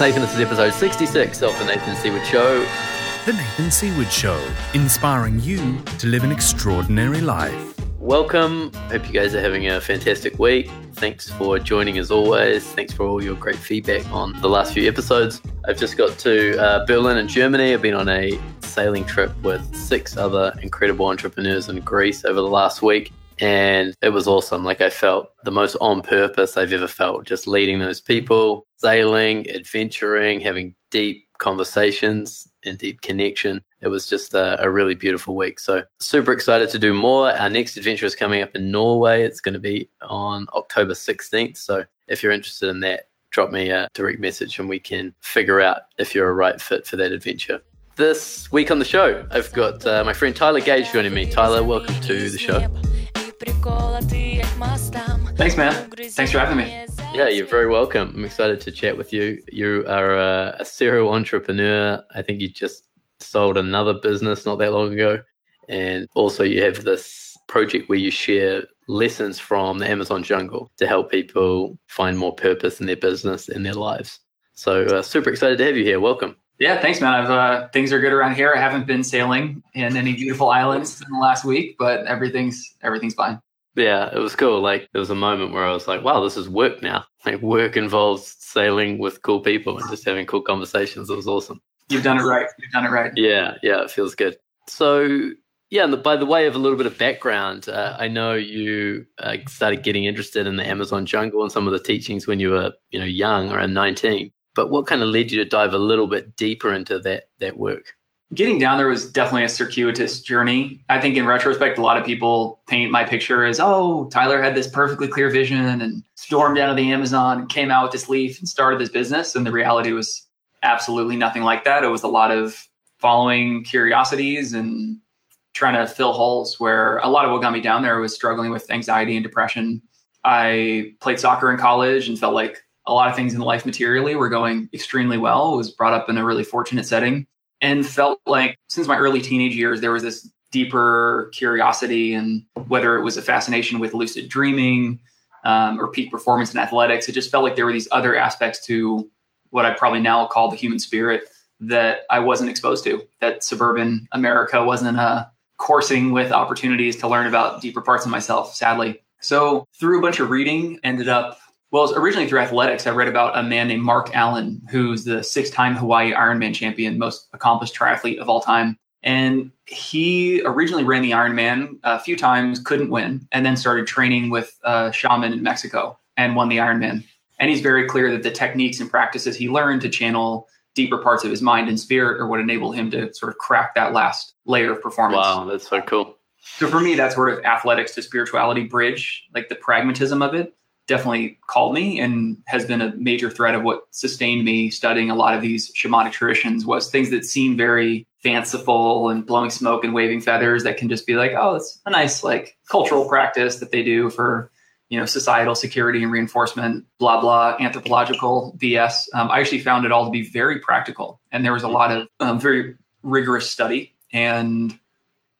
Nathan. This is episode 66 of The Nathan Seaward Show. The Nathan Seaward Show, inspiring you to live an extraordinary life. Welcome. Hope you guys are having a fantastic week. Thanks for joining as always. Thanks for all your great feedback on the last few episodes. I've just got to uh, Berlin in Germany. I've been on a sailing trip with six other incredible entrepreneurs in Greece over the last week. And it was awesome. Like I felt the most on purpose I've ever felt, just leading those people, sailing, adventuring, having deep conversations and deep connection. It was just a, a, really beautiful week. So super excited to do more. Our next adventure is coming up in Norway. It's going to be on October 16th. So if you're interested in that, drop me a direct message and we can figure out if you're a right fit for that adventure. This week on the show, I've got uh, my friend Tyler Gage joining me. Tyler, welcome to the show. Thanks, man. Thanks for having me. Yeah, you're very welcome. I'm excited to chat with you. You are a, a serial entrepreneur. I think you just sold another business not that long ago. And also, you have this project where you share lessons from the Amazon jungle to help people find more purpose in their business and their lives. So, uh, super excited to have you here. Welcome. Yeah, thanks, man. Uh, things are good around here. I haven't been sailing in any beautiful islands in the last week, but everything's everything's fine. Yeah, it was cool. Like there was a moment where I was like, "Wow, this is work now." Like work involves sailing with cool people and just having cool conversations. It was awesome. You've done it right. You've done it right. Yeah, yeah, it feels good. So, yeah, and by the way of a little bit of background, uh, I know you uh, started getting interested in the Amazon jungle and some of the teachings when you were, you know, young, around nineteen. But what kind of led you to dive a little bit deeper into that that work? Getting down there was definitely a circuitous journey. I think in retrospect, a lot of people paint my picture as, oh, Tyler had this perfectly clear vision and stormed out of the Amazon and came out with this leaf and started this business. And the reality was absolutely nothing like that. It was a lot of following curiosities and trying to fill holes where a lot of what got me down there was struggling with anxiety and depression. I played soccer in college and felt like a lot of things in life materially were going extremely well. I Was brought up in a really fortunate setting and felt like since my early teenage years, there was this deeper curiosity and whether it was a fascination with lucid dreaming um, or peak performance in athletics, it just felt like there were these other aspects to what I probably now call the human spirit that I wasn't exposed to, that suburban America wasn't uh, coursing with opportunities to learn about deeper parts of myself, sadly. So, through a bunch of reading, ended up well, originally through athletics, I read about a man named Mark Allen, who's the six time Hawaii Ironman champion, most accomplished triathlete of all time. And he originally ran the Ironman a few times, couldn't win, and then started training with a shaman in Mexico and won the Ironman. And he's very clear that the techniques and practices he learned to channel deeper parts of his mind and spirit are what enabled him to sort of crack that last layer of performance. Wow, that's so cool. So for me, that sort of athletics to spirituality bridge, like the pragmatism of it, definitely called me and has been a major thread of what sustained me studying a lot of these shamanic traditions was things that seem very fanciful and blowing smoke and waving feathers that can just be like oh it's a nice like cultural practice that they do for you know societal security and reinforcement blah blah anthropological bs um, i actually found it all to be very practical. And there was a lot of um, very rigorous study and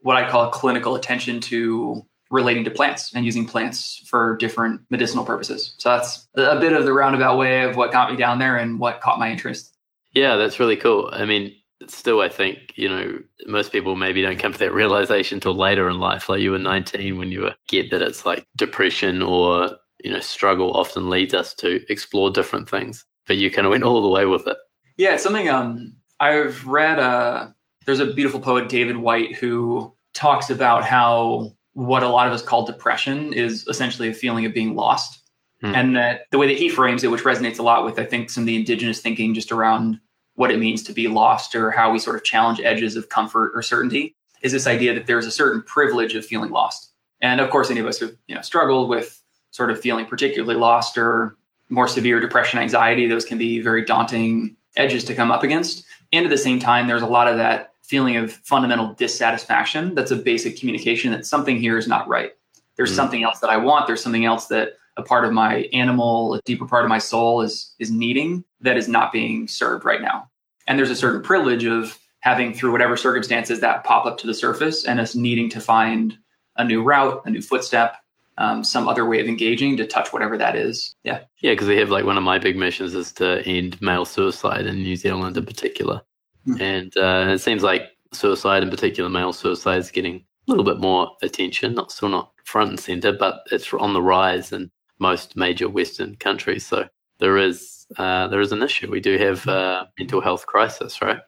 what i call clinical attention to relating to plants and using plants for different medicinal purposes. So that's a bit of the roundabout way of what got me down there and what caught my interest. Yeah, that's really cool. I mean, still, I think, you know, most people maybe don't come to that realization till later in life. Like you were 19 when you were, get that it's like depression or, you know, struggle often leads us to explore different things. But you kind of went all the way with it. Yeah, it's something um, I've read. Uh, there's a beautiful poet, David Whyte, who talks about how what a lot of us call depression is essentially a feeling of being lost. Mm. And that the way that he frames it, which resonates a lot with, I think, some of the indigenous thinking just around what it means to be lost or how we sort of challenge edges of comfort or certainty, is this idea that there's a certain privilege of feeling lost. And of course, any of us who've you know struggled with sort of feeling particularly lost or more severe depression, anxiety, those can be very daunting edges to come up against. And at the same time, there's a lot of that feeling of fundamental dissatisfaction that's a basic communication that something here is not right there's mm. something else that i want there's something else that a part of my animal a deeper part of my soul is is needing that is not being served right now and there's a certain privilege of having through whatever circumstances that pop up to the surface and us needing to find a new route a new footstep um, some other way of engaging to touch whatever that is. Yeah. Yeah, because we have like one of my big missions is to end male suicide in New Zealand in particular. Mm. And uh, it seems like suicide, in particular male suicide, is getting a little bit more attention. Not still not front and center, but it's on the rise in most major Western countries. So there is uh, there is an issue. We do have a mental health crisis, right?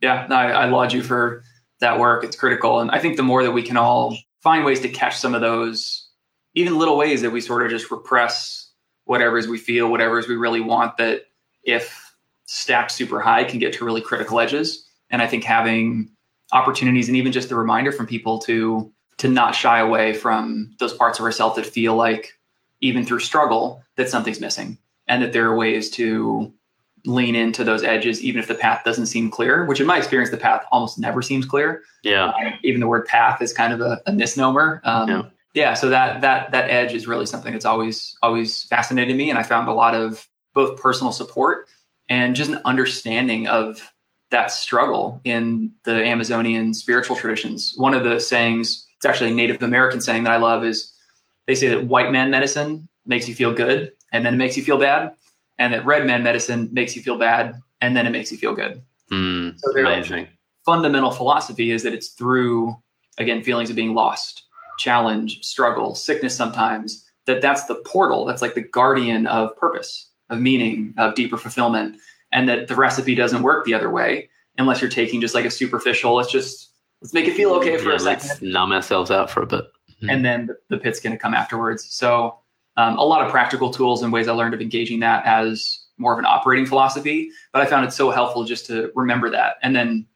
Yeah, no, I, I laud you for that work. It's critical, and I think the more that we can all find ways to catch some of those, even little ways that we sort of just repress whatever is we feel, whatever is we really want, that if stacked super high can get to really critical edges. And I think having opportunities and even just the reminder from people to to not shy away from those parts of ourselves that feel like even through struggle that something's missing and that there are ways to lean into those edges even if the path doesn't seem clear which in my experience the path almost never seems clear yeah uh, even the word path is kind of a, a misnomer um, yeah. yeah so that that that edge is really something that's always always fascinated me and i found a lot of both personal support and just an understanding of that struggle in the amazonian spiritual traditions one of the sayings it's actually a native american saying that i love is they say that white man medicine makes you feel good and then it makes you feel bad and that red man medicine makes you feel bad and then it makes you feel good. Mm, so their amazing. fundamental philosophy is that it's through again feelings of being lost, challenge, struggle, sickness sometimes that that's the portal, that's like the guardian of purpose, of meaning, of deeper fulfillment and that the recipe doesn't work the other way unless you're taking just like a superficial let's just let's make it feel okay for yeah, a second. Let's numb ourselves out for a bit. Mm-hmm. And then the, the pit's going to come afterwards. So um, a lot of practical tools and ways I learned of engaging that as more of an operating philosophy. But I found it so helpful just to remember that. And then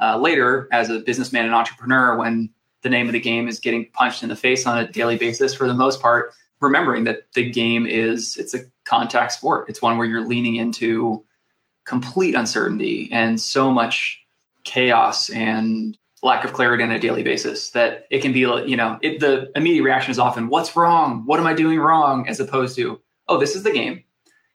uh, later, as a businessman and entrepreneur, when the name of the game is getting punched in the face on a daily basis, for the most part, remembering that the game is it's a contact sport. It's one where you're leaning into complete uncertainty and so much chaos and lack of clarity on a daily basis that it can be you know it, the immediate reaction is often what's wrong? What am i doing wrong? as opposed to oh this is the game.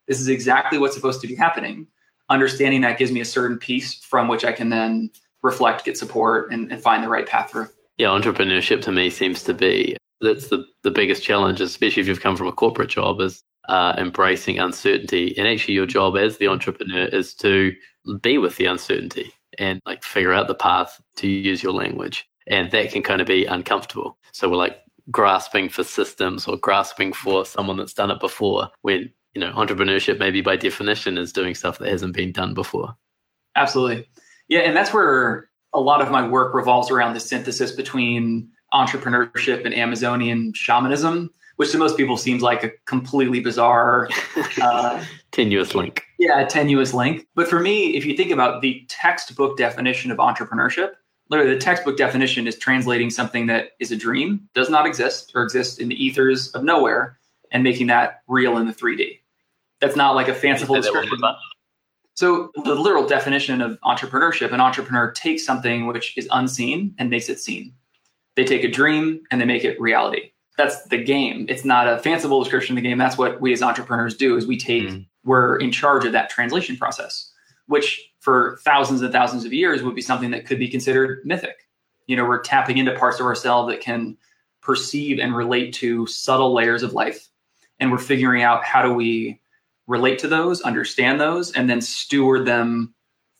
This is exactly what's supposed to be happening. Understanding that gives me a certain peace from which i can then reflect get support and, and find the right path through. Yeah entrepreneurship to me seems to be that's the, the biggest challenge especially if you've come from a corporate job is uh, embracing uncertainty and actually your job as the entrepreneur is to be with the uncertainty and like figure out the path to use your language. And that can kind of be uncomfortable. So we're like grasping for systems or grasping for someone that's done it before when, you know, entrepreneurship maybe by definition is doing stuff that hasn't been done before. Absolutely. Yeah. And that's where a lot of my work revolves around the synthesis between entrepreneurship and Amazonian shamanism which to most people seems like a completely bizarre, uh, tenuous link. Yeah, a tenuous link. But for me, if you think about the textbook definition of entrepreneurship, literally the textbook definition is translating something that is a dream, does not exist, or exists in the ethers of nowhere, and making that real in the 3D. That's not like a fanciful description. So the literal definition of entrepreneurship, an entrepreneur takes something which is unseen and makes it seen. They take a dream and they make it reality that's the game. It's not a fanciful description of the game. That's what we as entrepreneurs do is we take mm. we're in charge of that translation process, which for thousands and thousands of years would be something that could be considered mythic. You know, we're tapping into parts of ourselves that can perceive and relate to subtle layers of life. And we're figuring out how do we relate to those, understand those, and then steward them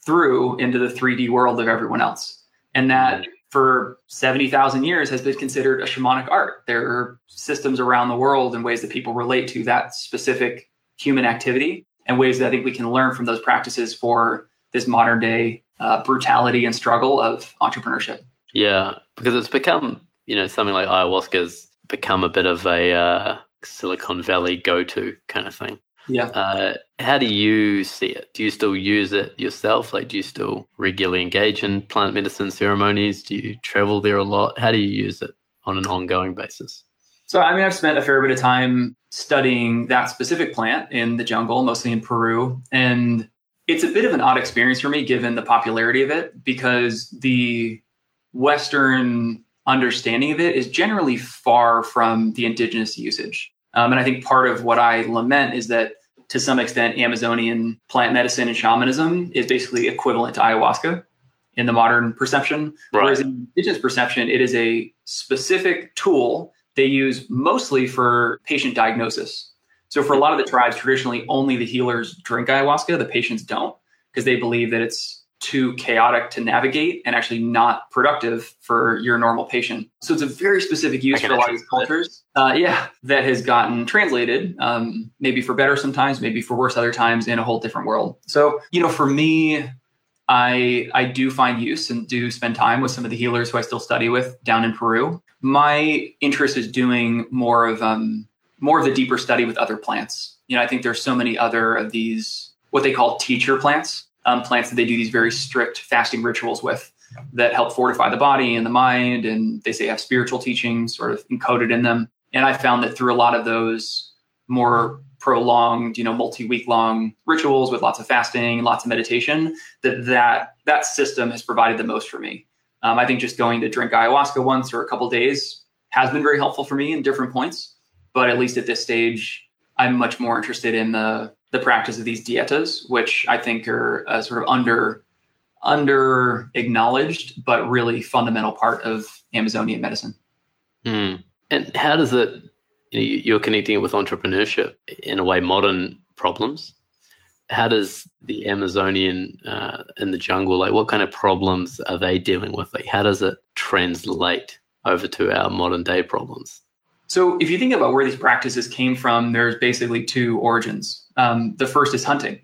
through into the 3D world of everyone else. And that mm for 70,000 years has been considered a shamanic art. There are systems around the world and ways that people relate to that specific human activity and ways that I think we can learn from those practices for this modern day uh, brutality and struggle of entrepreneurship. Yeah, because it's become, you know, something like ayahuasca's become a bit of a uh, Silicon Valley go to kind of thing. Yeah. Uh, how do you see it? Do you still use it yourself? Like, do you still regularly engage in plant medicine ceremonies? Do you travel there a lot? How do you use it on an ongoing basis? So, I mean, I've spent a fair bit of time studying that specific plant in the jungle, mostly in Peru. And it's a bit of an odd experience for me, given the popularity of it, because the Western understanding of it is generally far from the indigenous usage. Um, and I think part of what I lament is that to some extent, Amazonian plant medicine and shamanism is basically equivalent to ayahuasca in the modern perception. Right. Whereas in indigenous perception, it is a specific tool they use mostly for patient diagnosis. So for a lot of the tribes, traditionally only the healers drink ayahuasca, the patients don't, because they believe that it's too chaotic to navigate and actually not productive for your normal patient. So it's a very specific use for a lot of these cultures. Uh, yeah, that has gotten translated, um, maybe for better sometimes, maybe for worse other times in a whole different world. So, you know, for me, I I do find use and do spend time with some of the healers who I still study with down in Peru. My interest is doing more of um, more of the deeper study with other plants. You know, I think there's so many other of these what they call teacher plants um, plants that they do these very strict fasting rituals with that help fortify the body and the mind. And they say have spiritual teachings sort of encoded in them. And I found that through a lot of those more prolonged, you know, multi-week long rituals with lots of fasting, lots of meditation, that that that system has provided the most for me. Um, I think just going to drink ayahuasca once or a couple days has been very helpful for me in different points. But at least at this stage, I'm much more interested in the the practice of these dietas, which I think are a sort of under under acknowledged, but really fundamental part of Amazonian medicine. Mm. And how does it? You know, you're connecting it with entrepreneurship in a way, modern problems. How does the Amazonian uh, in the jungle, like, what kind of problems are they dealing with? Like, how does it translate over to our modern day problems? So, if you think about where these practices came from, there's basically two origins. Um, the first is hunting.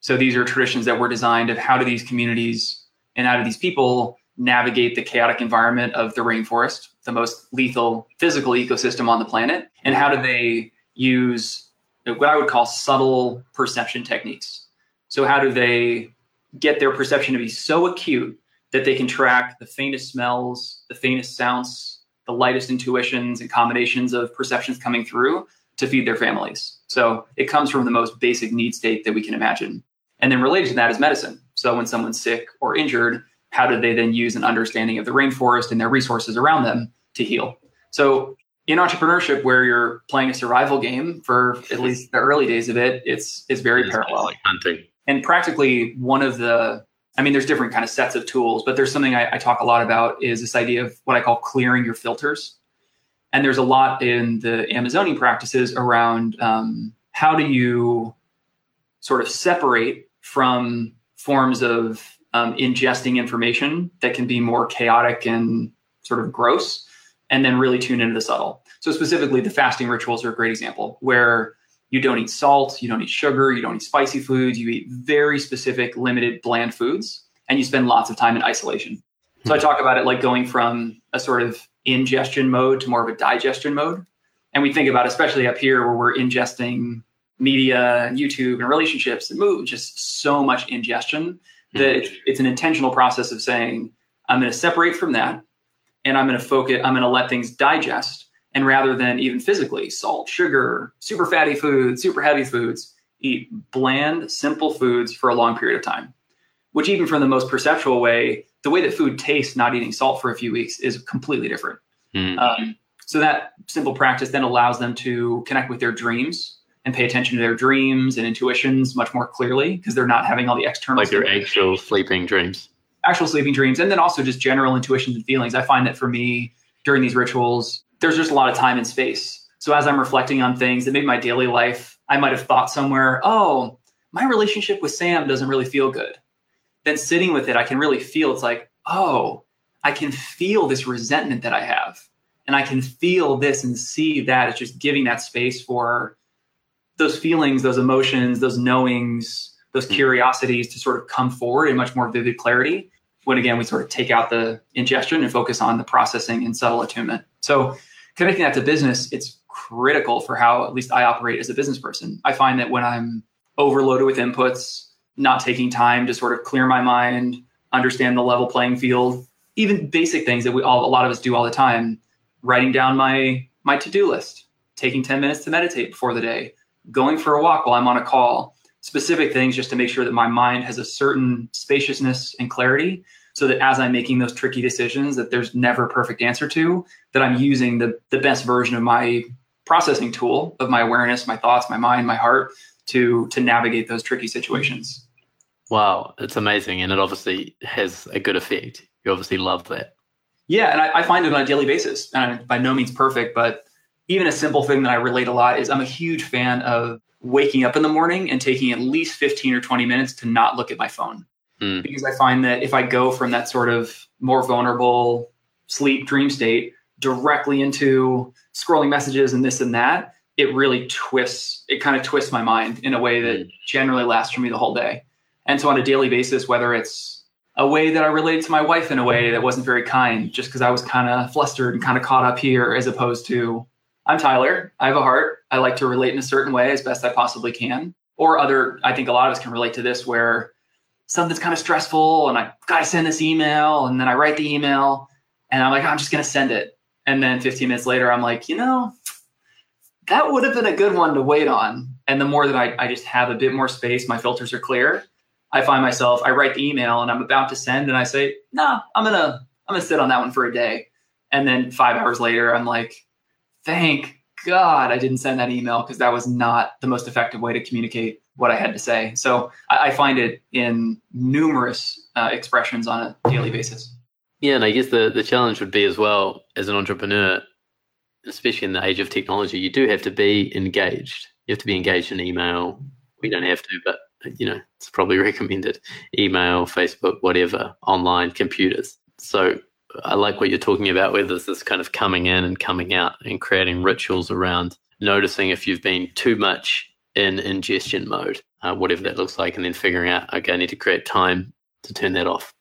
So, these are traditions that were designed of how do these communities and how do these people navigate the chaotic environment of the rainforest, the most lethal physical ecosystem on the planet, and how do they use what I would call subtle perception techniques. So, how do they get their perception to be so acute that they can track the faintest smells, the faintest sounds, the lightest intuitions and combinations of perceptions coming through to feed their families. So it comes from the most basic need state that we can imagine. And then related to that is medicine. So when someone's sick or injured, how do they then use an understanding of the rainforest and their resources around them to heal? So in entrepreneurship, where you're playing a survival game for at least the early days of it, it's it's very parallel. Like hunting. And practically one of the I mean, there's different kind of sets of tools, but there's something I, I, talk a lot about is this idea of what I call clearing your filters. And there's a lot in the Amazonian practices around um, how do you sort of separate from forms of um, ingesting information that can be more chaotic and sort of gross, and then really tune into the subtle. So specifically, the fasting rituals are a great example where you don't eat salt, you don't eat sugar, you don't eat spicy foods, you eat very specific, limited, bland foods, and you spend lots of time in isolation. So I hmm. talk about it like going from a sort of ingestion mode to more of a digestion mode. And we think about, especially up here where we're ingesting media and YouTube and relationships and move, just so much ingestion hmm. that it's, it's an intentional process of saying, I'm going to separate from that and I'm going to focus, I'm going to let things digest and rather than even physically, salt, sugar, super fatty foods, super heavy foods, eat bland, simple foods for a long period of time. Which, even from the most perceptual way, the way that food tastes not eating salt for a few weeks is completely different. Mm. Um, so, that simple practice then allows them to connect with their dreams and pay attention to their dreams and intuitions much more clearly because they're not having all the external like their actual sleeping dreams actual sleeping dreams and then also just general intuitions and feelings i find that for me during these rituals there's just a lot of time and space. So as I'm reflecting on things that maybe my daily life, I might have thought somewhere, oh, my relationship with Sam doesn't really feel good. Then sitting with it, I can really feel it's like, oh, I can feel this resentment that I have. And I can feel this and see that. It's just giving that space for those feelings, those emotions, those knowings, those hmm. curiosities to sort of come forward in much more vivid clarity. When again, we sort of take out the ingestion and focus on the processing and subtle attunement. So connecting that to business, it's critical for how at least I operate as a business person. I find that when I'm overloaded with inputs, not taking time to sort of clear my mind, understand the level playing field, even basic things that we all a lot of us do all the time, writing down my my to-do list, taking 10 minutes to meditate before the day, going for a walk while I'm on a call, specific things just to make sure that my mind has a certain spaciousness and clarity so that as I'm making those tricky decisions that there's never a perfect answer to, that I'm using the, the best version of my processing tool of my awareness, my thoughts, my mind, my heart to to navigate those tricky situations. Wow, it's amazing. And it obviously has a good effect. You obviously love that. Yeah, and I, I find it on a daily basis. And I'm by no means perfect, but even a simple thing that I relate a lot is I'm a huge fan of waking up in the morning and taking at least 15 or 20 minutes to not look at my phone. Mm. Because I find that if I go from that sort of more vulnerable sleep dream state directly into scrolling messages and this and that, it really twists, it kind of twists my mind in a way that Mm. generally lasts for me the whole day. And so on a daily basis, whether it's a way that I related to my wife in a way that wasn't very kind, just because I was kind of flustered and kind of caught up here, as opposed to I'm Tyler, I have a heart, I like to relate in a certain way as best I possibly can. Or other, I think a lot of us can relate to this where something's kind of stressful and I got to send this email and then I write the email and I'm like, I'm just to send it. And then 15 minutes later, I'm like, you know, that would have been a good one to wait on. And the more that I, I just have a bit more space, my filters are clear. I find myself, I write the email and I'm about to send and I say, nah, I'm to, I'm to sit on that one for a day. And then five hours later, I'm like, thank God I didn't send that email because that was not the most effective way to communicate what I had to say. So I, I find it in numerous uh, expressions on a daily basis. Yeah, and I guess the, the challenge would be as well as an entrepreneur, especially in the age of technology, you do have to be engaged. You have to be engaged in email. We don't have to, but you know, it's probably recommended. Email, Facebook, whatever, online, computers. So I like what you're talking about, where there's this kind of coming in and coming out and creating rituals around noticing if you've been too much in ingestion mode, uh, whatever that looks like, and then figuring out, okay, I need to create time to turn that off.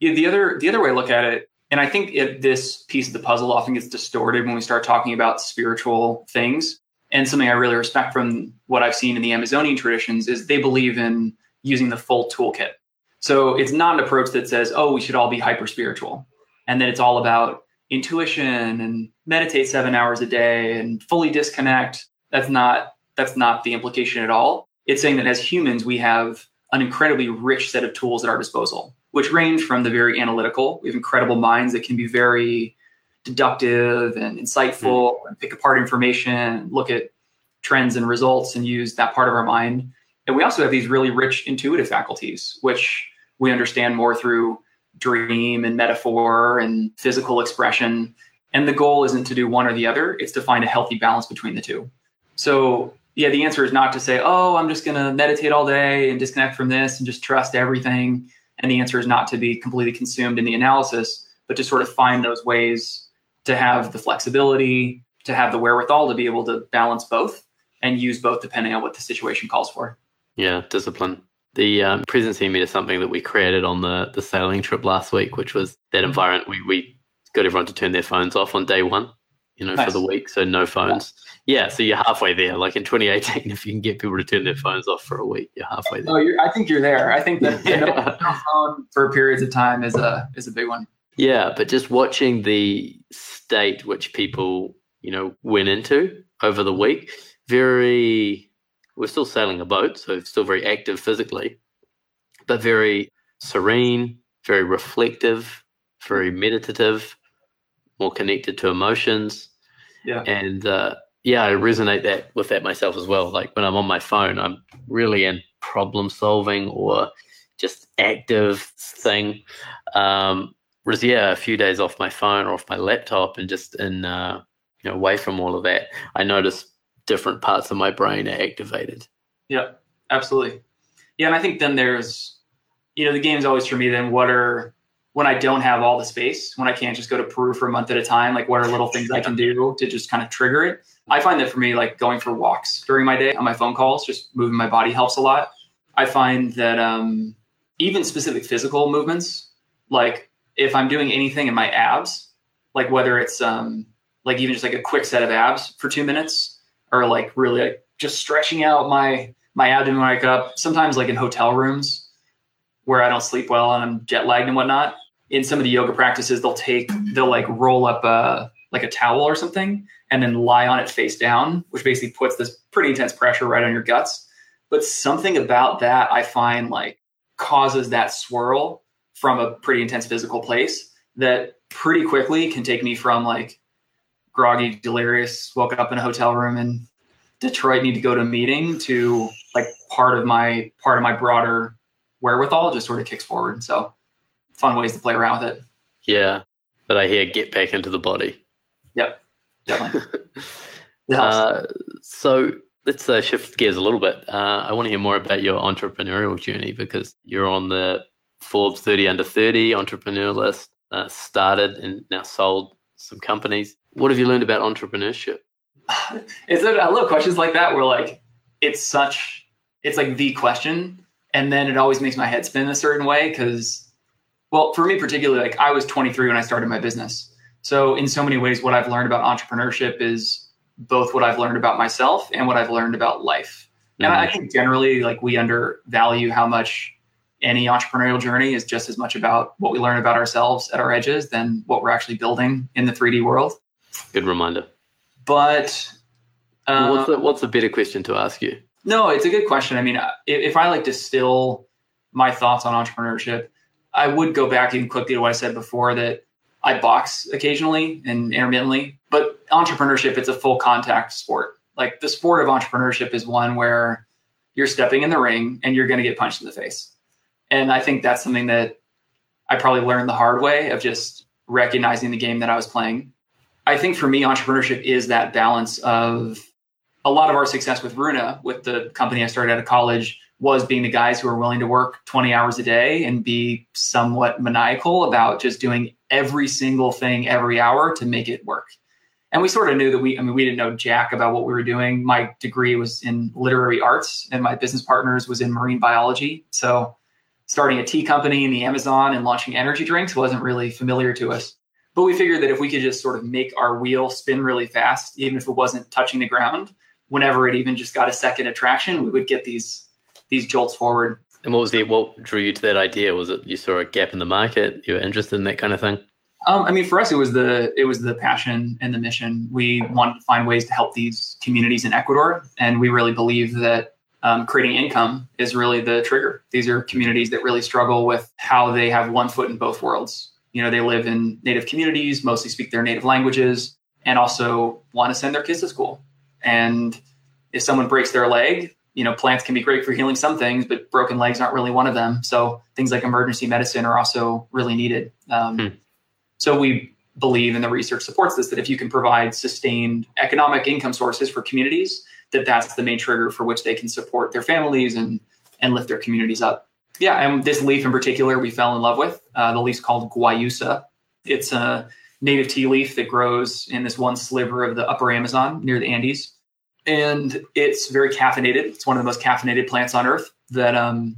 Yeah, the other the other way to look at it, and I think it, this piece of the puzzle often gets distorted when we start talking about spiritual things. And something I really respect from what I've seen in the Amazonian traditions is they believe in using the full toolkit. So it's not an approach that says, "Oh, we should all be hyper spiritual," and then it's all about intuition and meditate seven hours a day and fully disconnect. That's not that's not the implication at all. It's saying that as humans, we have an incredibly rich set of tools at our disposal, which range from the very analytical. We have incredible minds that can be very deductive and insightful hmm. and pick apart information, look at trends and results and use that part of our mind. And we also have these really rich intuitive faculties, which we understand more through dream and metaphor and physical expression. And the goal isn't to do one or the other, it's to find a healthy balance between the two. So, yeah, the answer is not to say, oh, I'm just going to meditate all day and disconnect from this and just trust everything. And the answer is not to be completely consumed in the analysis, but to sort of find those ways to have the flexibility, to have the wherewithal to be able to balance both and use both depending on what the situation calls for. Yeah, discipline. The um, presidency meet is something that we created on the, the sailing trip last week, which was that environment. We, we got everyone to turn their phones off on day one, you know, Nice. for the week. So no phones. Yeah. So you're halfway there. Like in 2018, if you can get people to turn their phones off for a week, you're halfway there. Oh, you're, I think you're there. I think that Yeah. no phone for periods of time is a is a big one. Yeah, but just watching the state which people, you know, went into over the week, very we're still sailing a boat, so still very active physically, but very serene, very reflective, very meditative, more connected to emotions. Yeah. And uh, yeah, I resonate that with that myself as well. Like when I'm on my phone, I'm really in problem solving or just active thing. Um, whereas yeah, a few days off my phone or off my laptop and just in uh, you know away from all of that, I notice different parts of my brain are activated. Yeah, absolutely. Yeah, and I think then there's, you know, the game's always for me. Then what are when I don't have all the space, when I can't just go to Peru for a month at a time, like what are little things I can do to just kind of trigger it? I find that for me, like going for walks during my day on my phone calls, just moving my body helps a lot. I find that um, even specific physical movements, like if I'm doing anything in my abs, like whether it's um, like even just like a quick set of abs for two minutes, or like really like just stretching out my my abdomen wake up. Sometimes like in hotel rooms where I don't sleep well and I'm jet lagged and whatnot. In some of the yoga practices, they'll take they'll like roll up a like a towel or something and then lie on it face down, which basically puts this pretty intense pressure right on your guts. But something about that I find like causes that swirl from a pretty intense physical place that pretty quickly can take me from like groggy, delirious, woke up in a hotel room in Detroit, need to go to a meeting to like part of my part of my broader wherewithal just sort of kicks forward. So fun ways to play around with it. Yeah, but I hear get back into the body. Yep. definitely. uh, so let's uh, shift gears a little bit. Uh, I want to hear more about your entrepreneurial journey because you're on the Forbes 30 under 30 entrepreneur list, uh, started and now sold some companies. What have you learned about entrepreneurship? It's I love questions like that where like it's such it's like the question, and then it always makes my head spin a certain way because, well, for me particularly, like I was 23 when I started my business. So in so many ways, what I've learned about entrepreneurship is both what I've learned about myself and what I've learned about life. Mm-hmm. And I mm-hmm. think generally, like we undervalue how much any entrepreneurial journey is just as much about what we learn about ourselves at our edges than what we're actually building in the 3D world. Good reminder. But uh, what's the what's the better question to ask you? No, it's a good question. I mean, if, if I like distill my thoughts on entrepreneurship, I would go back even quickly to what I said before that I box occasionally and intermittently, but entrepreneurship, it's a full contact sport. Like the sport of entrepreneurship is one where you're stepping in the ring and you're going to get punched in the face. And I think that's something that I probably learned the hard way of just recognizing the game that I was playing. I think for me, entrepreneurship is that balance of a lot of our success with Runa, with the company I started out of college, was being the guys who are willing to work 20 hours a day and be somewhat maniacal about just doing every single thing every hour to make it work. And we sort of knew that we, I mean, we didn't know jack about what we were doing. My degree was in literary arts and my business partners was in marine biology. So starting a tea company in the Amazon and launching energy drinks wasn't really familiar to us. But we figured that if we could just sort of make our wheel spin really fast, even if it wasn't touching the ground, whenever it even just got a second attraction, we would get these these jolts forward. And what was the what drew you to that idea? Was it you saw a gap in the market? You were interested in that kind of thing? Um, I mean, for us, it was the it was the passion and the mission. We wanted to find ways to help these communities in Ecuador, and we really believe that um, creating income is really the trigger. These are communities that really struggle with how they have one foot in both worlds. You know, they live in native communities, mostly speak their native languages, and also want to send their kids to school. And if someone breaks their leg, you know, plants can be great for healing some things, but broken legs aren't really one of them. So things like emergency medicine are also really needed. Um, hmm. So we believe, and the research supports this, that if you can provide sustained economic income sources for communities, that that's the main trigger for which they can support their families and and lift their communities up. Yeah, and this leaf in particular, we fell in love with. Uh, the leaf's called guayusa. It's a native tea leaf that grows in this one sliver of the upper Amazon near the Andes. And it's very caffeinated. It's one of the most caffeinated plants on earth that um,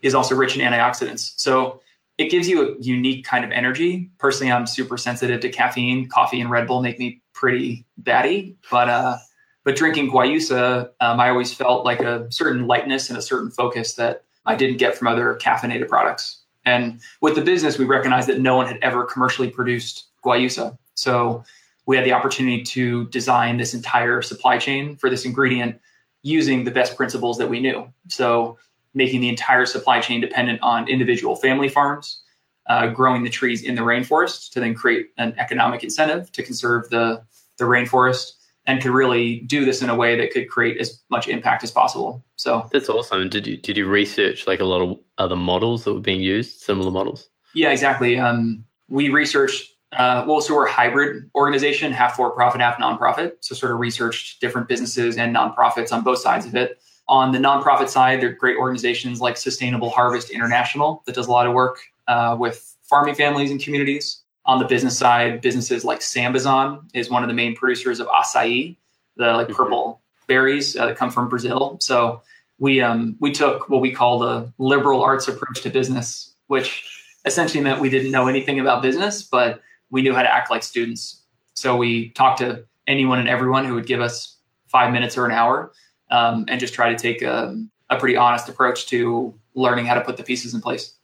is also rich in antioxidants. So it gives you a unique kind of energy. Personally, I'm super sensitive to caffeine. Coffee and Red Bull make me pretty batty, but uh, but drinking guayusa, um, I always felt like a certain lightness and a certain focus that I didn't get from other caffeinated products. And with the business, we recognized that no one had ever commercially produced guayusa. So we had the opportunity to design this entire supply chain for this ingredient using the best principles that we knew. So making the entire supply chain dependent on individual family farms, uh, growing the trees in the rainforest to then create an economic incentive to conserve the, the rainforest and could really do this in a way that could create as much impact as possible. So that's awesome. Did you did you research like a lot of other models that were being used, similar models? Yeah, exactly. Um, we researched uh, well, so we're a hybrid organization, half for profit, half nonprofit. So, sort of researched different businesses and nonprofits on both sides of it. On the nonprofit side, there are great organizations like Sustainable Harvest International that does a lot of work uh, with farming families and communities. On the business side, businesses like Sambazon is one of the main producers of acai, the like mm-hmm. purple berries uh, that come from Brazil. So we um, we took what we call the liberal arts approach to business, which essentially meant we didn't know anything about business, but we knew how to act like students. So we talked to anyone and everyone who would give us five minutes or an hour um, and just try to take a, a, pretty honest approach to learning how to put the pieces in place.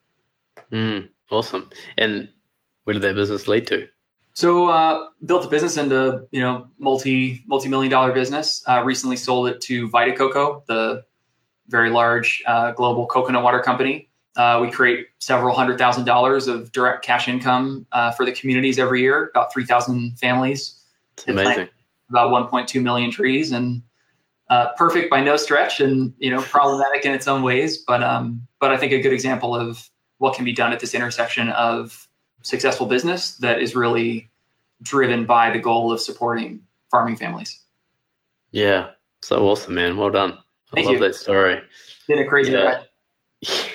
Mm, awesome. And where did that business lead to? So uh, built a business into you know multi multi million dollar business. Uh, recently sold it to Vita Coco, the very large uh, global coconut water company. Uh, we create several hundred thousand dollars of direct cash income uh, for the communities every year, about 3,000 families. amazing. About 1.2 million trees and uh, perfect by no stretch and, you know, problematic in its own ways. But, um, but I think a good example of what can be done at this intersection of successful business that is really driven by the goal of supporting farming families. Yeah, so awesome, man. Well done. I Thank love you. that story. Been a crazy Yeah. ride.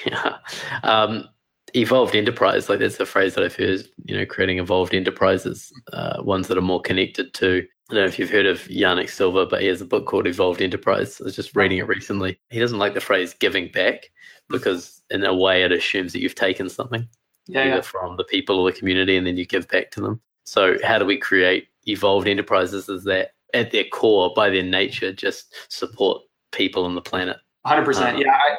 Yeah. Um, evolved enterprise, like that's a phrase that I've heard, you know, creating evolved enterprises, uh, ones that are more connected to. I don't know if you've heard of Yanik Silver, but he has a book called Evolved Enterprise. I was just reading it recently. He doesn't like the phrase giving back because, in a way, it assumes that you've taken something Yeah, either yeah. from the people or the community and then you give back to them. So, how do we create evolved enterprises? Is that at their core, by their nature, just support people on the planet? Hundred percent. Uh, Yeah, I,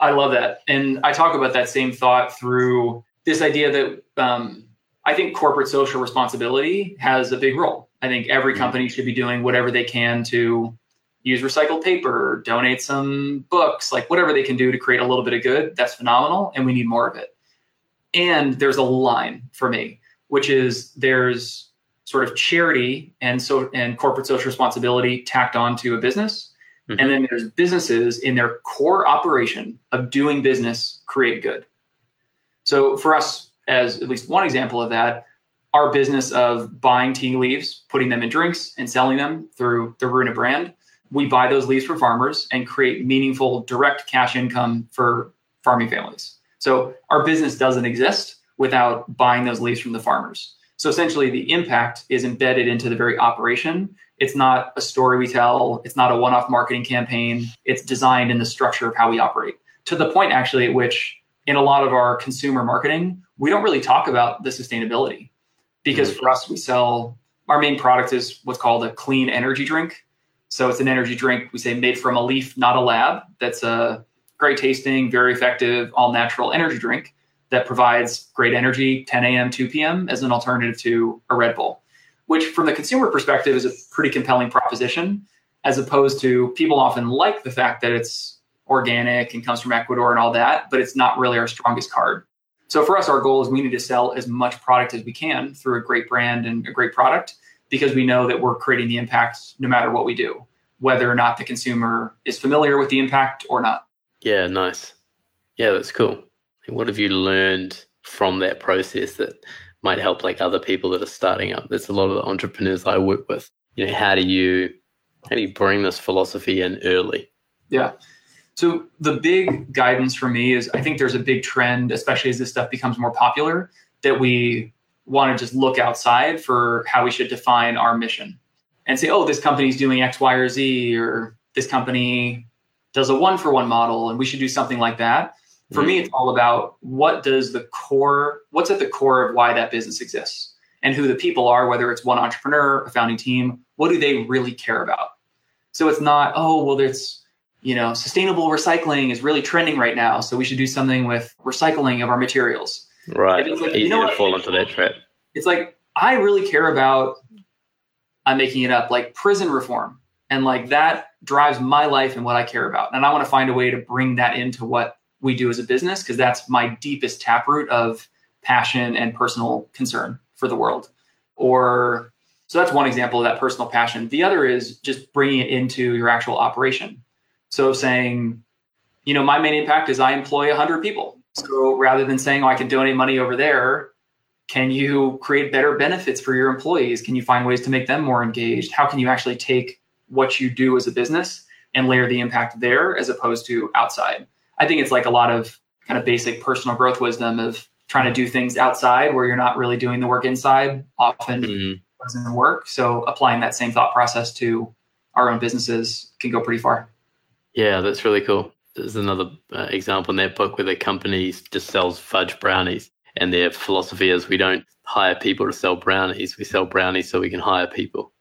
I love that, and I talk about that same thought through this idea that um, I think corporate social responsibility has a big role. I think every Mhm. company should be doing whatever they can to use recycled paper, donate some books, like whatever they can do to create a little bit of good. That's phenomenal, and we need more of it. And there's a line for me, which is there's sort of charity and so and corporate social responsibility tacked onto a business Mhm. and then there's businesses in their core operation of doing business create good. So for us, as at least one example of that, our business of buying tea leaves, putting them in drinks, and selling them through the Runa brand, we buy those leaves from farmers and create meaningful direct cash income for farming families. So our business doesn't exist without buying those leaves from the farmers. So essentially, the impact is embedded into the very operation it's not a story we tell. It's not a one off marketing campaign. It's designed in the structure of how we operate to the point, actually, at which in a lot of our consumer marketing, we don't really talk about the sustainability because mm-hmm. for us, we sell our main product is what's called a clean energy drink. So it's an energy drink, we say made from a leaf, not a lab. That's a great tasting, very effective, all natural energy drink that provides great energy 10 a.m., 2 p.m. as an alternative to a Red Bull which from the consumer perspective is a pretty compelling proposition as opposed to people often like the fact that it's organic and comes from ecuador and all that but it's not really our strongest card so for us our goal is we need to sell as much product as we can through a great brand and a great product because we know that we're creating the impact no matter what we do whether or not the consumer is familiar with the impact or not Yeah, nice. Yeah, that's cool. What have you learned from that process that might help like other people that are starting up? There's a lot of the entrepreneurs I work with. You know, how do you how do you bring this philosophy in early? Yeah. So the big guidance for me is I think there's a big trend, especially as this stuff becomes more popular, that we want to just look outside for how we should define our mission and say, oh, this company's doing X, Y, or Z, or this company does a one for one model, and we should do something like that. For me, it's all about what does the core, what's at the core of why that business exists and who the people are, whether it's one entrepreneur, a founding team, what do they really care about? So it's not, oh, well, there's, you know, sustainable recycling is really trending right now. So we should do something with recycling of our materials. Right. It's like, Easy you know to what? fall into that trap. It's like, I really care about, I'm making it up, like prison reform. And like that drives my life and what I care about. And I want to find a way to bring that into what we do as a business because that's my deepest taproot of passion and personal concern for the world. Or so that's one example of that personal passion. The other is just bringing it into your actual operation. So saying, you know, my main impact is I employ 100 people. So rather than saying, oh, I can donate money over there, can you create better benefits for your employees? Can you find ways to make them more engaged? How can you actually take what you do as a business and layer the impact there as opposed to outside? I think it's like a lot of kind of basic personal growth wisdom of trying to do things outside where you're not really doing the work inside often Mm. doesn't work. So applying that same thought process to our own businesses can go pretty far. Yeah, that's really cool. There's another uh, example in that book where the company just sells fudge brownies, and their philosophy is we don't hire people to sell brownies, we sell brownies so we can hire people.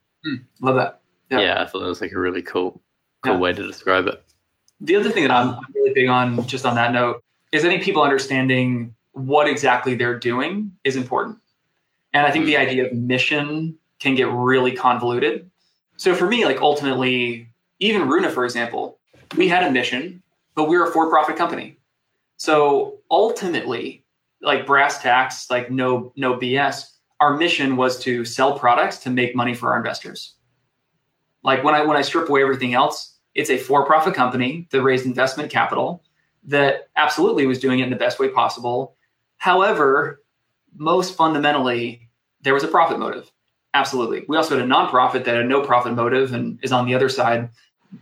Love that. Yeah, Yeah. I thought that was like a really cool, cool Yeah. way to describe it. The other thing that I'm really big on, just on that note, is I think people understanding what exactly they're doing is important. And I think the mm-hmm. idea of mission can get really convoluted. So for me, like ultimately, even Runa, for example, we had a mission, but we were a for-profit company. So ultimately, like brass tacks, like no no BS, our mission was to sell products to make money for our investors. Like when I when I strip away everything else, it's a for-profit company that raised investment capital that absolutely was doing it in the best way possible. However, most fundamentally, there was a profit motive. Absolutely. We also had a nonprofit that had no profit motive and is on the other side.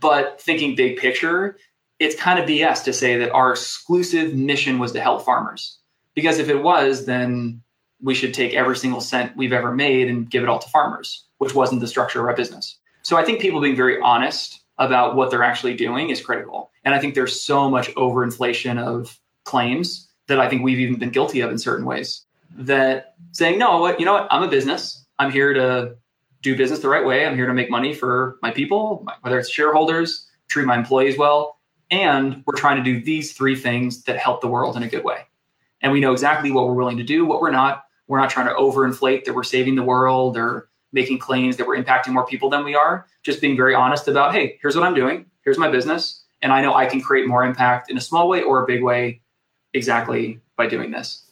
But thinking big picture, it's kind of BS to say that our exclusive mission was to help farmers. Because if it was, then we should take every single cent we've ever made and give it all to farmers, which wasn't the structure of our business. So I think people being very honest about what they're actually doing is critical. And I think there's so much overinflation of claims that I think we've even been guilty of in certain ways. That saying, no, what, you know what, I'm a business. I'm here to do business the right way. I'm here to make money for my people, whether it's shareholders, treat my employees well, and we're trying to do these three things that help the world in a good way. And we know exactly what we're willing to do, what we're not. We're not trying to overinflate that we're saving the world or making claims that we're impacting more people than we are. Just being very honest about, hey, here's what I'm doing. Here's my business. And I know I can create more impact in a small way or a big way exactly by doing this.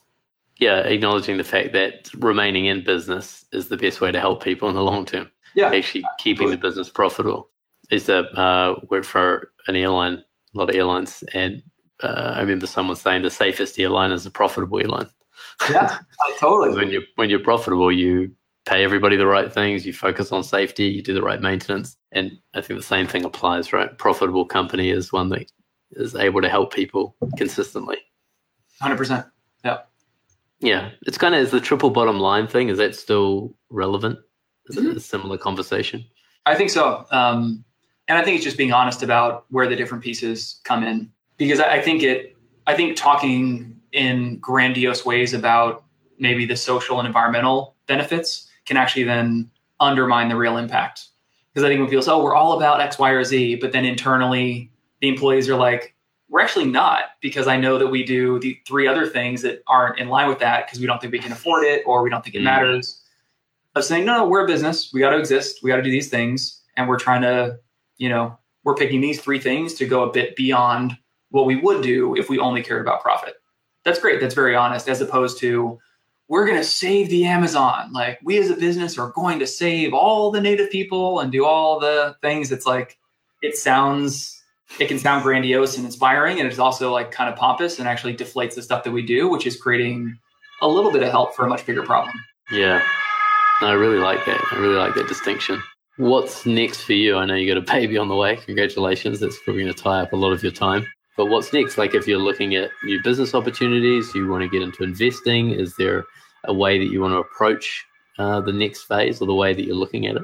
Yeah, acknowledging the fact that remaining in business is the best way to help people in the long term. Yeah. Actually keeping the business profitable. I used to uh, work for an airline, a lot of airlines, and uh, I remember someone saying the safest airline is a profitable airline. Yeah, totally. when you're when you're profitable, you pay everybody the right things, you focus on safety, you do the right maintenance. And I think the same thing applies, right? Profitable company is one that is able to help people consistently. 100%. Yeah. Yeah. It's kind of, is the triple bottom line thing, is that still relevant? Is mm-hmm. it a similar conversation? I think so. Um, and I think it's just being honest about where the different pieces come in because I, I think it, I think talking in grandiose ways about maybe the social and environmental benefits can actually then undermine the real impact. Because I think when people say, oh, we're all about X, Y, or Z, but then internally the employees are like, we're actually not, because I know that we do the three other things that aren't in line with that because we don't think we can afford it or we don't think it mm. matters. Of saying, no, no, we're a business. We got to exist. We got to do these things. And we're trying to, you know, we're picking these three things to go a bit beyond what we would do if we only cared about profit. That's great. That's very honest, as opposed to, we're going to save the Amazon. Like we as a business are going to save all the native people and do all the things. It's like it sounds it can sound grandiose and inspiring and it's also like kind of pompous and actually deflates the stuff that we do, which is creating a little bit of help for a much bigger problem. Yeah. I really like that. I really like that distinction. What's next for you? I know you got a baby on the way. Congratulations. That's probably going to tie up a lot of your time. But what's next? Like if you're looking at new business opportunities, you want to get into investing, is there a way that you want to approach uh, the next phase or the way that you're looking at it?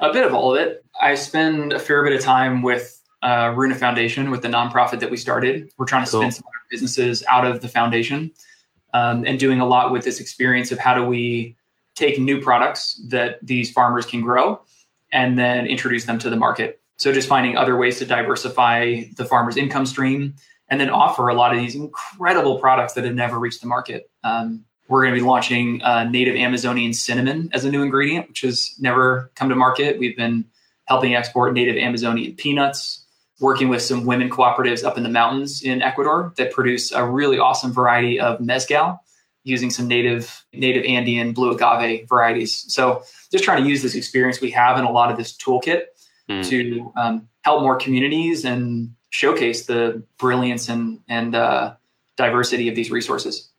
A bit of all of it. I spend a fair bit of time with uh, Runa Foundation, with the nonprofit that we started. We're trying to cool. spin some businesses out of the foundation um, and doing a lot with this experience of how do we take new products that these farmers can grow and then introduce them to the market so just finding other ways to diversify the farmer's income stream and then offer a lot of these incredible products that have never reached the market. Um, we're going to be launching uh, native Amazonian cinnamon as a new ingredient, which has never come to market. We've been helping export native Amazonian peanuts, working with some women cooperatives up in the mountains in Ecuador that produce a really awesome variety of mezcal using some native native Andean blue agave varieties. So just trying to use this experience we have in a lot of this toolkit mm. to um, help more communities and showcase the brilliance and and uh, diversity of these resources.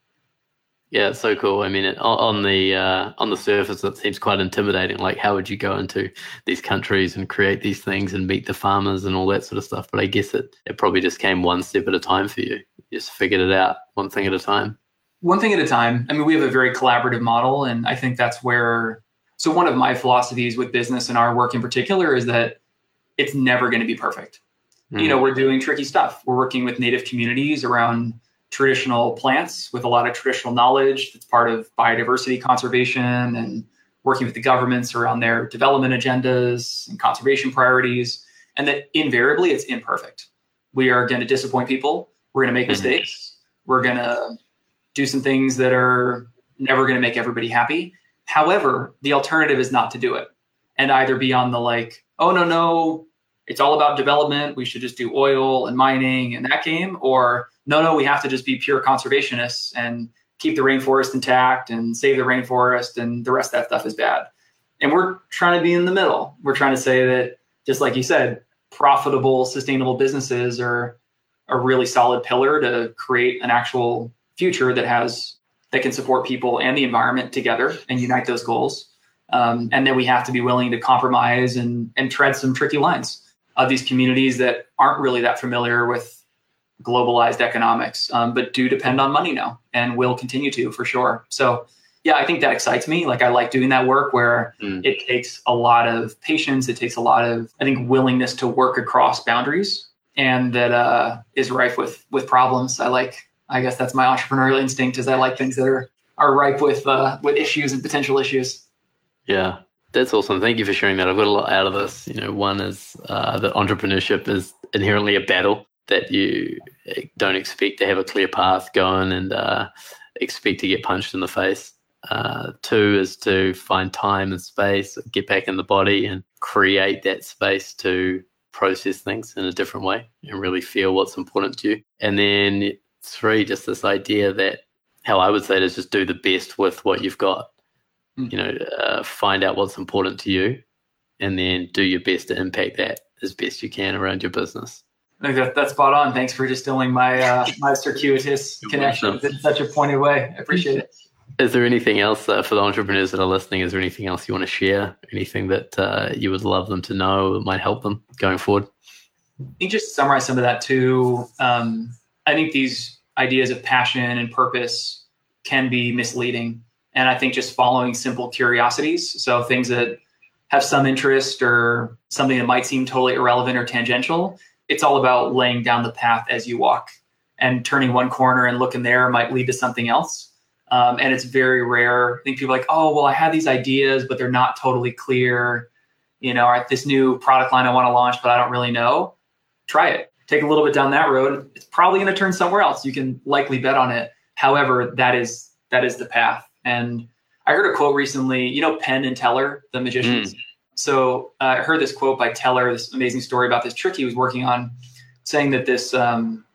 Yeah, it's so cool. I mean, it, on the uh, on the surface, it seems quite intimidating. Like, how would you go into these countries and create these things and meet the farmers and all that sort of stuff? But I guess it it probably just came one step at a time for you. You just figured it out one thing at a time. One thing at a time. I mean, we have a very collaborative model, and I think that's where. So one of my philosophies with business and our work in particular is that it's never going to be perfect. Mm-hmm. You know, we're doing tricky stuff. We're working with native communities around traditional plants with a lot of traditional knowledge that's part of biodiversity conservation and working with the governments around their development agendas and conservation priorities. And that invariably it's imperfect. We are going to disappoint people. We're going to make mm-hmm. mistakes. We're going to do some things that are never going to make everybody happy. However, the alternative is not to do it and either be on the like, oh no, no, it's all about development. We should just do oil and mining and that game, or no, no, we have to just be pure conservationists and keep the rainforest intact and save the rainforest, and the rest of that stuff is bad. And we're trying to be in the middle. We're trying to say that, just like you said, profitable, sustainable businesses are a really solid pillar to create an actual future that has that can support people and the environment together and unite those goals Um, and then we have to be willing to compromise and, and tread some tricky lines of these communities that aren't really that familiar with globalized economics, um, but do depend on money now and will continue to for sure. So, yeah, I think that excites me. Like, I like doing that work where mm. it takes a lot of patience, it takes a lot of, I think, willingness to work across boundaries, and that uh, is rife with with problems. I like, I guess that's my entrepreneurial instinct. Is I like things that are are ripe with uh, with issues and potential issues. Yeah, that's awesome. Thank you for sharing that. I've got a lot out of this. You know, one is uh, that entrepreneurship is inherently a battle that you eh, don't expect to have a clear path going and uh, expect to get punched in the face. Uh, two is to find time and space, get back in the body and create that space to process things in a different way and really feel what's important to you. And then three, just this idea that how I would say it is just do the best with what you've got. Mm. You know, uh, find out what's important to you, and then do your best to impact that as best you can around your business. I think that, that's spot on. Thanks for distilling my uh, my circuitous connections in such a pointed way. I appreciate it. Is there anything else uh, for the entrepreneurs that are listening? Is there anything else you want to share? Anything that uh, you would love them to know that might help them going forward? I think just to summarize some of that too. Um, I think these ideas of passion and purpose can be misleading. And I think just following simple curiosities, so things that have some interest or something that might seem totally irrelevant or tangential, it's all about laying down the path as you walk. And turning one corner and looking there might lead to something else. Um, and it's very rare. I think people are like, oh, well, I have these ideas, but they're not totally clear. You know, or this new product line I want to launch, but I don't really know. Try it take a little bit down that road, it's probably going to turn somewhere else. You can likely bet on it. However, that is that is the path. And I heard a quote recently. You know, Penn and Teller, the magicians. Mm. So uh, I heard this quote by Teller, this amazing story about this trick he was working on, saying that this um,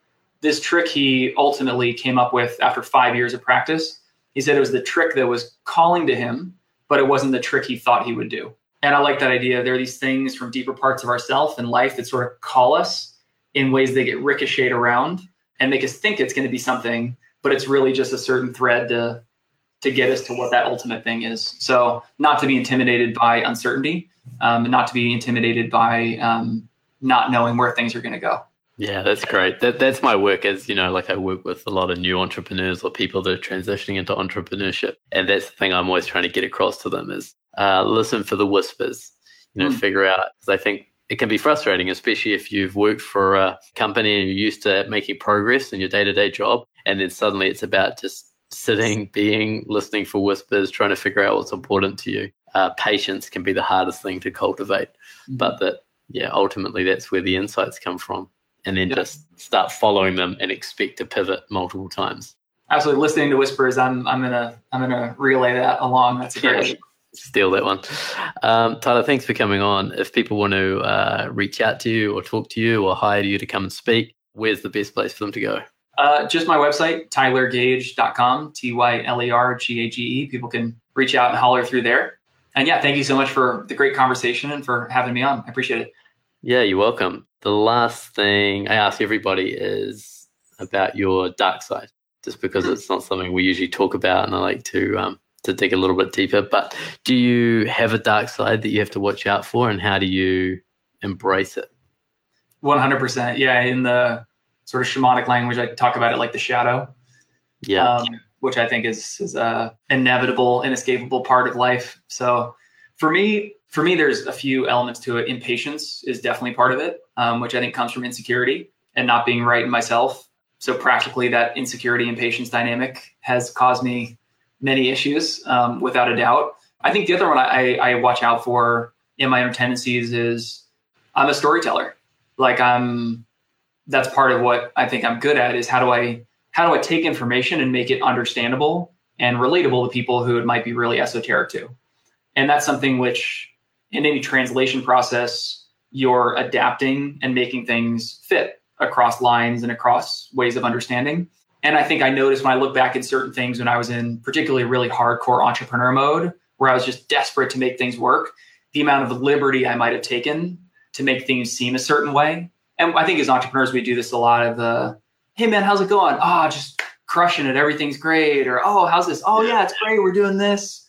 this trick he ultimately came up with after five years of practice. He said it was the trick that was calling to him, but it wasn't the trick he thought he would do. And I like that idea. There are these things from deeper parts of ourself and life that sort of call us in ways they get ricocheted around and make us think it's going to be something, but it's really just a certain thread to to get us to what that ultimate thing is. So not to be intimidated by uncertainty, um, not to be intimidated by um, not knowing where things are going to go. Yeah, that's great. That that's my work as you know, like I work with a lot of new entrepreneurs or people that are transitioning into entrepreneurship, and that's the thing I'm always trying to get across to them is uh, listen for the whispers. You know, mm. figure out because I think it can be frustrating, especially if you've worked for a company and you're used to making progress in your day to day job. And then suddenly it's about just sitting, being, listening for whispers, trying to figure out what's important to you. Uh, patience can be the hardest thing to cultivate, mm-hmm. but that, yeah, ultimately that's where the insights come from. And then yeah. just start following them and expect to pivot multiple times. Absolutely, listening to whispers. I'm I'm gonna I'm gonna relay that along. That's a great steal that one. Um, Tyler, thanks for coming on. If people want to uh, reach out to you or talk to you or hire you to come and speak, where's the best place for them to go? Uh, just my website, tylergage.com, T Y L E R G A G E. People can reach out and holler through there. And yeah, thank you so much for the great conversation and for having me on. I appreciate it. Yeah, you're welcome. The last thing I ask everybody is about your dark side, just because it's not something we usually talk about. And I like to um, to dig a little bit deeper. But do you have a dark side that you have to watch out for, and how do you embrace it? One hundred percent. Yeah, in the sort of shamanic language, I talk about it like the shadow. Yeah. Um, which I think is is a inevitable, inescapable part of life. So for me, for me, there's a few elements to it. Impatience is definitely part of it, um, which I think comes from insecurity and not being right in myself. So practically, that insecurity and patience dynamic has caused me many issues, um, without a doubt. I think the other one I, I watch out for in my own tendencies is I'm a storyteller. Like I'm, that's part of what I think I'm good at is how do I how do I take information and make it understandable and relatable to people who it might be really esoteric to. And that's something which in any translation process you're adapting and making things fit across lines and across ways of understanding. And I think I noticed when I look back at certain things when I was in particularly really hardcore entrepreneur mode, where I was just desperate to make things work, the amount of liberty I might have taken to make things seem a certain way. And I think as entrepreneurs, we do this a lot of the, hey man, how's it going? Oh, just crushing it. Everything's great. Or, oh, how's this? Oh, yeah, it's great. We're doing this.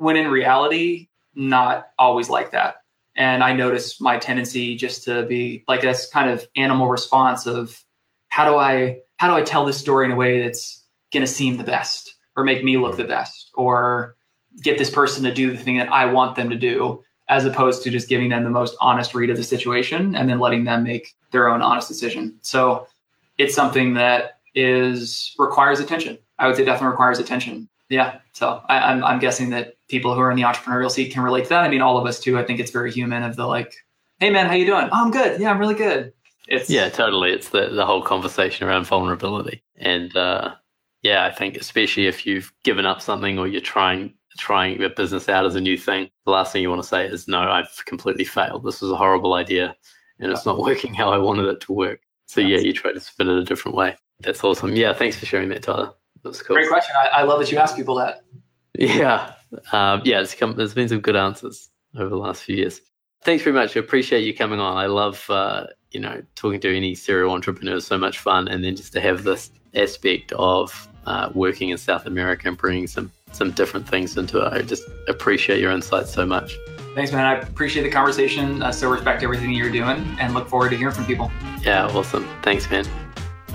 when in reality, not always like that. And I notice my tendency just to be like this kind of animal response of how do I how do I tell this story in a way that's going to seem the best or make me look the best or get this person to do the thing that I want them to do as opposed to just giving them the most honest read of the situation and then letting them make their own honest decision. So it's something that is requires attention. I would say definitely requires attention. Yeah. So I, am I'm, I'm guessing that people who are in the entrepreneurial seat can relate to that. I mean, all of us too. I think it's very human of the like, hey man, how you doing? Oh, I'm good. Yeah, I'm really good. It's yeah, totally. It's the the whole conversation around vulnerability, and uh, yeah, I think especially if you've given up something or you're trying trying your business out as a new thing, the last thing you want to say is, "No, I've completely failed. This was a horrible idea, and it's not working how I wanted it to work." So yeah, you try to spin it a different way. That's awesome. Yeah, thanks for sharing that, Tyler. That's cool. Great question. I, I love that you ask people that. Yeah, um, yeah. It's come. There's been some good answers over the last few years. Thanks very much. I appreciate you coming on. I love uh, you know talking to any serial entrepreneur. Is so much fun, and then just to have this aspect of uh, working in South America and bringing some some different things into it. I just appreciate your insights so much. Thanks, man. I appreciate the conversation. I still respect everything you're doing and look forward to hearing from people. Yeah, awesome. Thanks, man.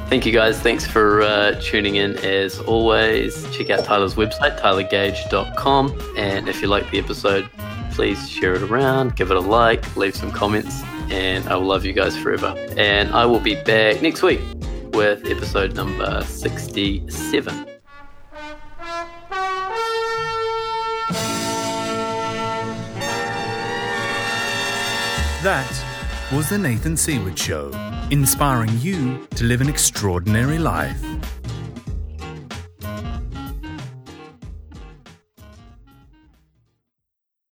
Thank you guys. Thanks for uh, tuning in as always. Check out Tyler's website, tylergage.com. And if you like the episode, please share it around, give it a like, leave some comments, and I will love you guys forever. And I will be back next week with episode number 67. That was the Nathan Seaward Show, inspiring you to live an extraordinary life.